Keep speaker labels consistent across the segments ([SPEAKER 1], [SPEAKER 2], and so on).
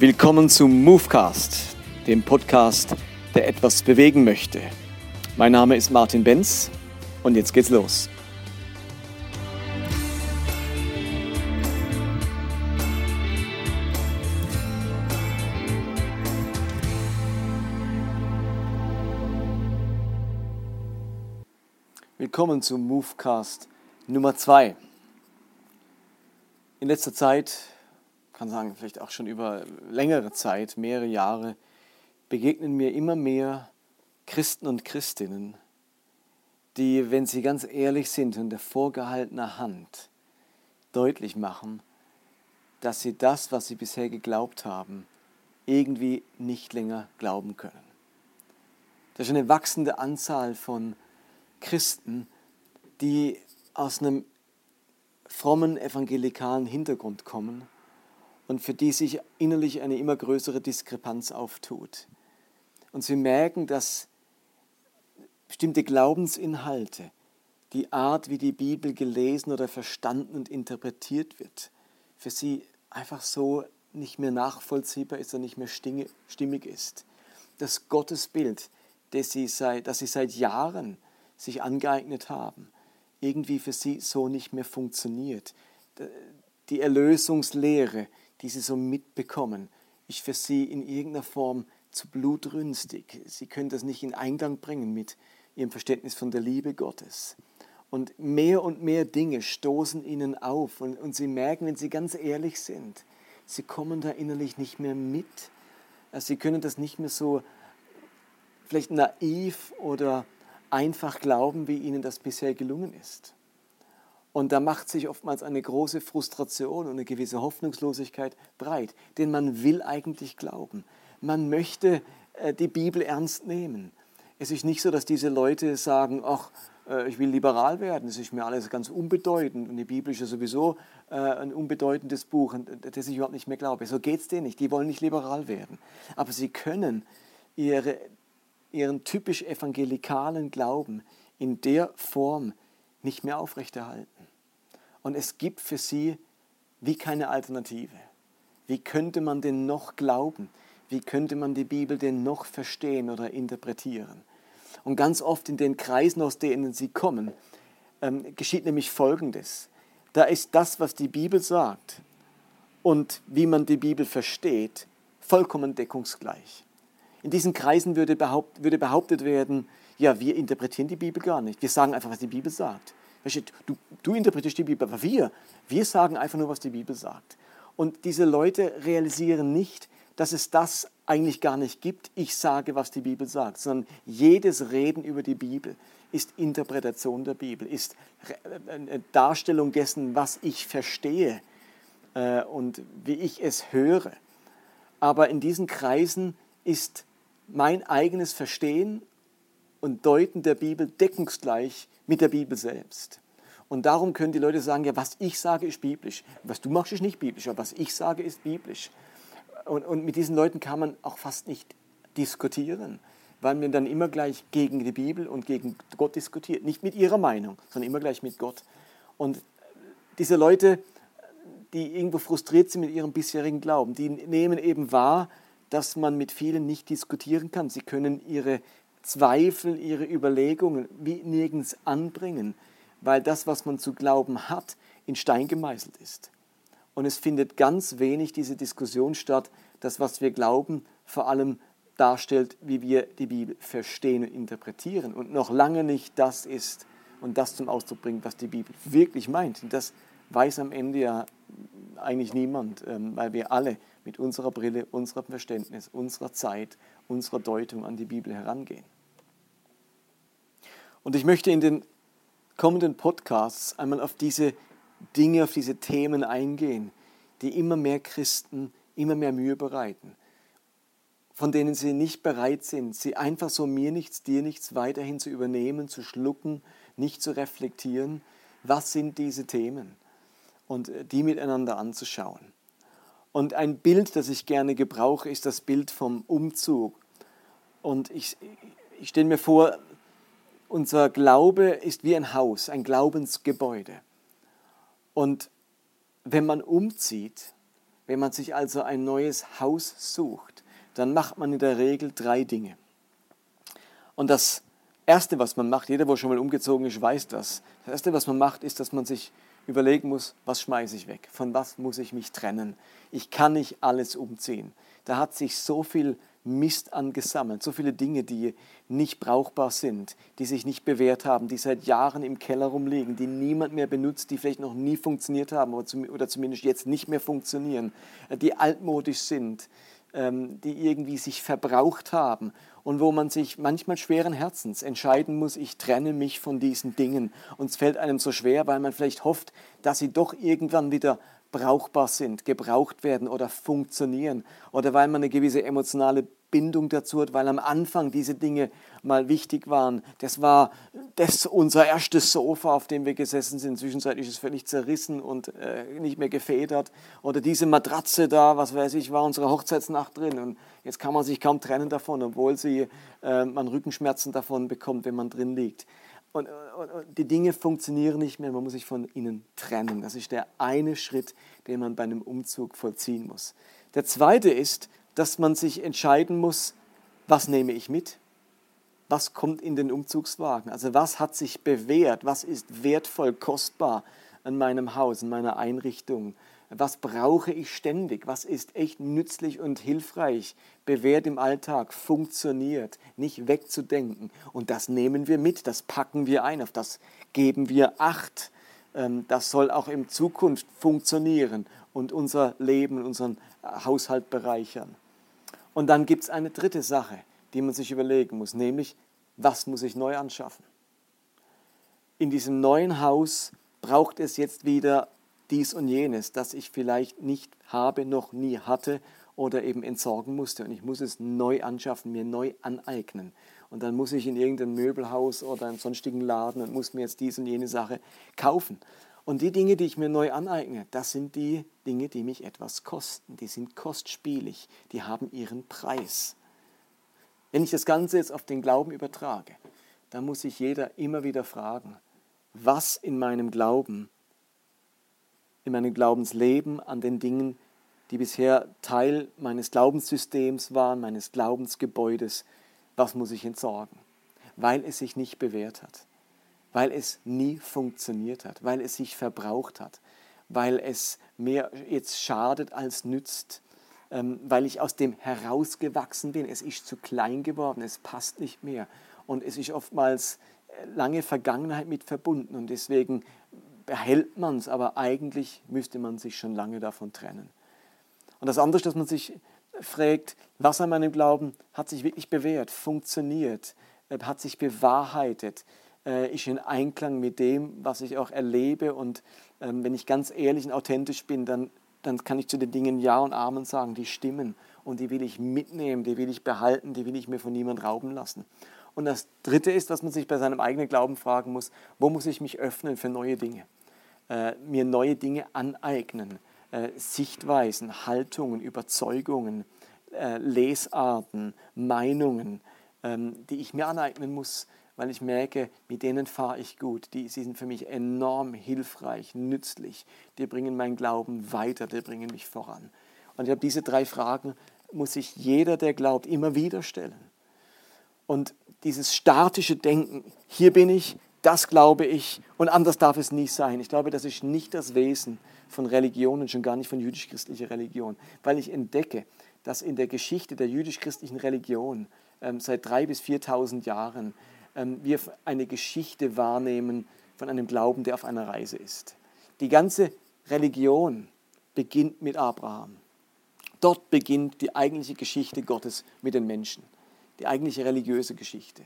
[SPEAKER 1] Willkommen zum Movecast, dem Podcast, der etwas bewegen möchte. Mein Name ist Martin Benz und jetzt geht's los. Willkommen zum Movecast Nummer 2. In letzter Zeit kann sagen, vielleicht auch schon über längere Zeit, mehrere Jahre, begegnen mir immer mehr Christen und Christinnen, die, wenn sie ganz ehrlich sind, unter vorgehaltener Hand deutlich machen, dass sie das, was sie bisher geglaubt haben, irgendwie nicht länger glauben können. Das ist eine wachsende Anzahl von Christen, die aus einem frommen evangelikalen Hintergrund kommen und für die sich innerlich eine immer größere Diskrepanz auftut. Und sie merken, dass bestimmte Glaubensinhalte, die Art, wie die Bibel gelesen oder verstanden und interpretiert wird, für sie einfach so nicht mehr nachvollziehbar ist und nicht mehr stimmig ist. Das Gottesbild, das sie seit, das sie seit Jahren sich angeeignet haben, irgendwie für sie so nicht mehr funktioniert. Die Erlösungslehre, die sie so mitbekommen, ist für sie in irgendeiner Form zu blutrünstig. Sie können das nicht in Eingang bringen mit ihrem Verständnis von der Liebe Gottes. Und mehr und mehr Dinge stoßen ihnen auf und, und sie merken, wenn sie ganz ehrlich sind, sie kommen da innerlich nicht mehr mit. Also sie können das nicht mehr so vielleicht naiv oder einfach glauben, wie ihnen das bisher gelungen ist. Und da macht sich oftmals eine große Frustration und eine gewisse Hoffnungslosigkeit breit, denn man will eigentlich glauben. Man möchte äh, die Bibel ernst nehmen. Es ist nicht so, dass diese Leute sagen, ach, äh, ich will liberal werden, es ist mir alles ganz unbedeutend und die Bibel ist ja sowieso äh, ein unbedeutendes Buch, das ich überhaupt nicht mehr glaube. So geht es denen nicht, die wollen nicht liberal werden. Aber sie können ihre, ihren typisch evangelikalen Glauben in der Form nicht mehr aufrechterhalten. Und es gibt für sie wie keine Alternative. Wie könnte man denn noch glauben? Wie könnte man die Bibel denn noch verstehen oder interpretieren? Und ganz oft in den Kreisen, aus denen sie kommen, ähm, geschieht nämlich Folgendes. Da ist das, was die Bibel sagt und wie man die Bibel versteht, vollkommen deckungsgleich. In diesen Kreisen würde, behaupt, würde behauptet werden, ja, wir interpretieren die Bibel gar nicht. Wir sagen einfach, was die Bibel sagt. Du, du interpretierst die Bibel, aber wir, wir sagen einfach nur, was die Bibel sagt. Und diese Leute realisieren nicht, dass es das eigentlich gar nicht gibt. Ich sage, was die Bibel sagt, sondern jedes Reden über die Bibel ist Interpretation der Bibel, ist eine Darstellung dessen, was ich verstehe äh, und wie ich es höre. Aber in diesen Kreisen ist mein eigenes Verstehen und Deuten der Bibel deckungsgleich mit der Bibel selbst. Und darum können die Leute sagen, ja, was ich sage, ist biblisch. Was du machst, ist nicht biblisch, aber was ich sage, ist biblisch. Und, und mit diesen Leuten kann man auch fast nicht diskutieren, weil man dann immer gleich gegen die Bibel und gegen Gott diskutiert. Nicht mit ihrer Meinung, sondern immer gleich mit Gott. Und diese Leute, die irgendwo frustriert sind mit ihrem bisherigen Glauben, die nehmen eben wahr, dass man mit vielen nicht diskutieren kann. Sie können ihre Zweifel, ihre Überlegungen wie nirgends anbringen, weil das, was man zu glauben hat, in Stein gemeißelt ist. Und es findet ganz wenig diese Diskussion statt, dass was wir glauben vor allem darstellt, wie wir die Bibel verstehen und interpretieren und noch lange nicht das ist und das zum Ausdruck bringt, was die Bibel wirklich meint. Und das weiß am Ende ja eigentlich niemand, ähm, weil wir alle mit unserer Brille, unserem Verständnis, unserer Zeit, unserer Deutung an die Bibel herangehen. Und ich möchte in den kommenden Podcasts einmal auf diese Dinge, auf diese Themen eingehen, die immer mehr Christen immer mehr Mühe bereiten, von denen sie nicht bereit sind, sie einfach so mir nichts, dir nichts weiterhin zu übernehmen, zu schlucken, nicht zu reflektieren. Was sind diese Themen? Und äh, die miteinander anzuschauen. Und ein Bild, das ich gerne gebrauche, ist das Bild vom Umzug. Und ich, ich stelle mir vor, unser Glaube ist wie ein Haus, ein Glaubensgebäude. Und wenn man umzieht, Wenn man sich also ein neues Haus sucht, dann macht man in der Regel drei Dinge. Und das Erste, was man macht, jeder, der schon mal umgezogen ist, weiß das. Das Erste, was man macht, ist, dass man sich überlegen muss, was schmeiße ich weg? Von was muss ich mich trennen? Ich kann nicht alles umziehen. Da hat sich so viel Mist angesammelt, so viele Dinge, die nicht brauchbar sind, die sich nicht bewährt haben, die seit Jahren im Keller rumliegen, die niemand mehr benutzt, die vielleicht noch nie funktioniert haben oder zumindest jetzt nicht mehr funktionieren, die altmodisch sind, ähm, die irgendwie sich verbraucht haben und wo man sich manchmal schweren Herzens entscheiden muss, ich trenne mich von diesen Dingen. Und es fällt einem so schwer, weil man vielleicht hofft, dass sie doch irgendwann wieder brauchbar sind, gebraucht werden oder funktionieren oder weil man eine gewisse emotionale Bindung dazu hat, weil am Anfang diese Dinge mal wichtig waren. Das war das unser erstes Sofa, auf dem wir gesessen sind. Zwischenzeitlich ist es völlig zerrissen und äh, nicht mehr gefedert. Oder diese Matratze da, was weiß ich, war unsere Hochzeitsnacht drin. Und jetzt kann man sich kaum trennen davon, obwohl sie, äh, man Rückenschmerzen davon bekommt, wenn man drin liegt. Und, und, und, die Dinge funktionieren nicht mehr, man muss sich von ihnen trennen. Das ist der eine Schritt, den man bei einem Umzug vollziehen muss. Der zweite ist, dass man sich entscheiden muss, was nehme ich mit? Was kommt in den Umzugswagen? Also was hat sich bewährt? Was ist wertvoll, kostbar an meinem Haus, in meiner Einrichtung? Was brauche ich ständig? Was ist echt nützlich und hilfreich, bewährt im Alltag, funktioniert, nicht wegzudenken? Und das nehmen wir mit, das packen wir ein, auf das geben wir Acht. Ähm, das soll auch in Zukunft funktionieren und unser Leben, unseren Haushalt bereichern. Und dann gibt es eine dritte Sache, die man sich überlegen muss, nämlich, was muss ich neu anschaffen? In diesem neuen Haus braucht es jetzt wieder dies und jenes, das ich vielleicht nicht habe, noch nie hatte oder eben entsorgen musste. Und ich muss es neu anschaffen, mir neu aneignen. Und dann muss ich in irgendein Möbelhaus oder einen sonstigen Laden und muss mir jetzt dies und jene Sache kaufen. Und die Dinge, die ich mir neu aneigne, das sind die Dinge, die mich etwas kosten. Die sind kostspielig, die haben ihren Preis. Wenn ich das Ganze jetzt auf den Glauben übertrage, dann muss sich jeder immer wieder fragen, was in meinem Glauben, in meinem Glaubensleben an den Dingen, die bisher Teil meines Glaubenssystems waren, meines Glaubensgebäudes, was muss ich entsorgen, weil es sich nicht bewährt hat weil es nie funktioniert hat, weil es sich verbraucht hat, weil es mehr jetzt schadet als nützt, ähm, weil ich aus dem herausgewachsen bin. Es ist zu klein geworden, es passt nicht mehr und es ist oftmals äh, lange Vergangenheit mit verbunden und deswegen behält man es, aber eigentlich müsste man sich schon lange davon trennen. Und das andere, dass man sich fragt, was an meinem Glauben hat sich wirklich bewährt, funktioniert, äh, hat sich bewahrheitet, äh, ist in Einklang mit dem, was ich auch erlebe. Und ähm, wenn ich ganz ehrlich und authentisch bin, dann, dann kann ich zu den Dingen Ja und Amen sagen, die stimmen. Und die will ich mitnehmen, die will ich behalten, die will ich mir von niemand rauben lassen. Und das Dritte ist, dass man sich bei seinem eigenen Glauben fragen muss, wo muss ich mich öffnen für neue Dinge? Äh, mir neue Dinge aneignen, äh, Sichtweisen, Haltungen, Überzeugungen, äh, Lesarten, Meinungen, ähm, die ich mir aneignen muss, weil ich merke, mit denen fahre ich gut. Die, sie sind für mich enorm hilfreich, nützlich. Die bringen meinen Glauben weiter, die bringen mich voran. Und ich habe diese drei Fragen, muss sich jeder, der glaubt, immer wieder stellen. Und dieses statische Denken, hier bin ich, das glaube ich und anders darf es nie sein. Ich glaube, das ist nicht das Wesen von Religion und schon gar nicht von jüdisch-christlicher Religion, weil ich entdecke, dass in der Geschichte der jüdisch-christlichen Religion ähm, seit drei bis 4.000 Jahren wir eine Geschichte wahrnehmen von einem Glauben, der auf einer Reise ist. Die ganze Religion beginnt mit Abraham. Dort beginnt die eigentliche Geschichte Gottes mit den Menschen, die eigentliche religiöse Geschichte.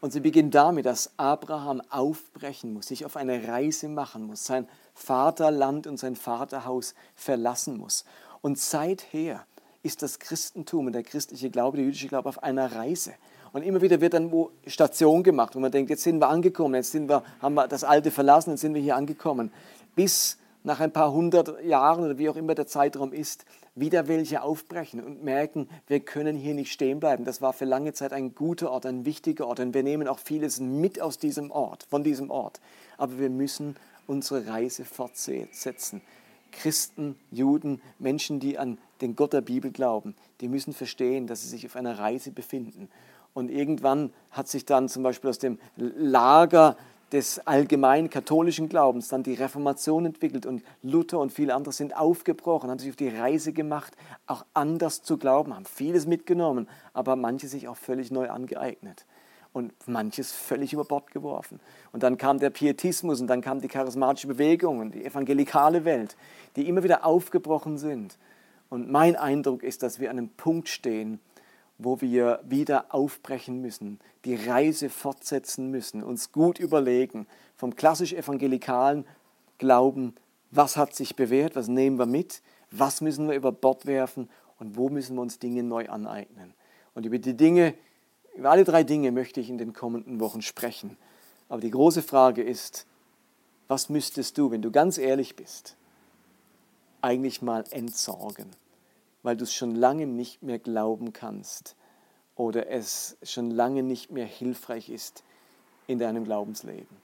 [SPEAKER 1] Und sie beginnt damit, dass Abraham aufbrechen muss, sich auf eine Reise machen muss, sein Vaterland und sein Vaterhaus verlassen muss. Und seither ist das Christentum und der christliche Glaube, der jüdische Glaube auf einer Reise. Und immer wieder wird dann wo Station gemacht, wo man denkt, jetzt sind wir angekommen, jetzt sind wir, haben wir das Alte verlassen, jetzt sind wir hier angekommen. Bis nach ein paar hundert Jahren oder wie auch immer der Zeitraum ist, wieder welche aufbrechen und merken, wir können hier nicht stehen bleiben. Das war für lange Zeit ein guter Ort, ein wichtiger Ort und wir nehmen auch vieles mit aus diesem Ort, von diesem Ort. Aber wir müssen unsere Reise fortsetzen. Christen, Juden, Menschen, die an den Gott der Bibel glauben, die müssen verstehen, dass sie sich auf einer Reise befinden. Und irgendwann hat sich dann zum Beispiel aus dem Lager des allgemeinen katholischen Glaubens dann die Reformation entwickelt und Luther und viele andere sind aufgebrochen, haben sich auf die Reise gemacht, auch anders zu glauben, haben vieles mitgenommen, aber manche sich auch völlig neu angeeignet und manches völlig über Bord geworfen. Und dann kam der Pietismus und dann kam die charismatische Bewegung und die evangelikale Welt, die immer wieder aufgebrochen sind. Und mein Eindruck ist, dass wir an einem Punkt stehen, wo wir wieder aufbrechen müssen, die Reise fortsetzen müssen, uns gut überlegen, vom klassisch evangelikalen Glauben, was hat sich bewährt, was nehmen wir mit, was müssen wir über Bord werfen und wo müssen wir uns Dinge neu aneignen. Und über die Dinge, über alle drei Dinge möchte ich in den kommenden Wochen sprechen. Aber die große Frage ist, was müsstest du, wenn du ganz ehrlich bist, eigentlich mal entsorgen? weil du es schon lange nicht mehr glauben kannst oder es schon lange nicht mehr hilfreich ist in deinem Glaubensleben.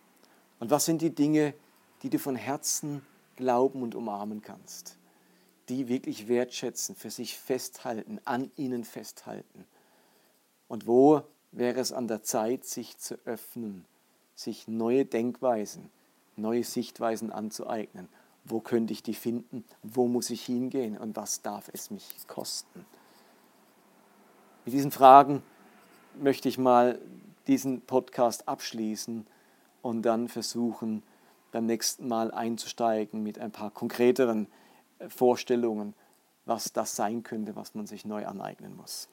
[SPEAKER 1] Und was sind die Dinge, die du von Herzen glauben und umarmen kannst, die wirklich wertschätzen, für sich festhalten, an ihnen festhalten? Und wo wäre es an der Zeit, sich zu öffnen, sich neue Denkweisen, neue Sichtweisen anzueignen wo könnte ich die finden? Wo muss ich hingehen? Und was darf es mich kosten? Mit diesen Fragen möchte ich mal diesen Podcast abschließen und dann versuchen, beim nächsten Mal einzusteigen mit ein paar konkreteren äh, Vorstellungen, was das sein könnte, was man sich neu aneignen muss.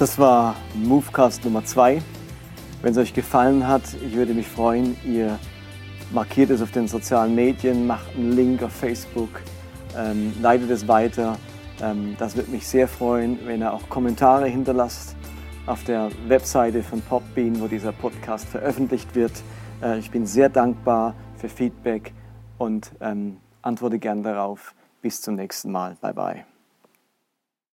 [SPEAKER 1] Das war Movecast Nummer 2. Wenn es euch gefallen hat, ich würde mich freuen, ihr markiert es auf den sozialen Medien, macht einen Link auf Facebook, ähm, leitet es weiter. Ähm, das würde mich sehr freuen, wenn ihr auch Kommentare hinterlasst auf der Webseite von Popbean, wo dieser Podcast veröffentlicht wird. Äh, ich bin sehr dankbar für Feedback und ähm, antworte gern darauf. Bis zum nächsten Mal. Bye bye.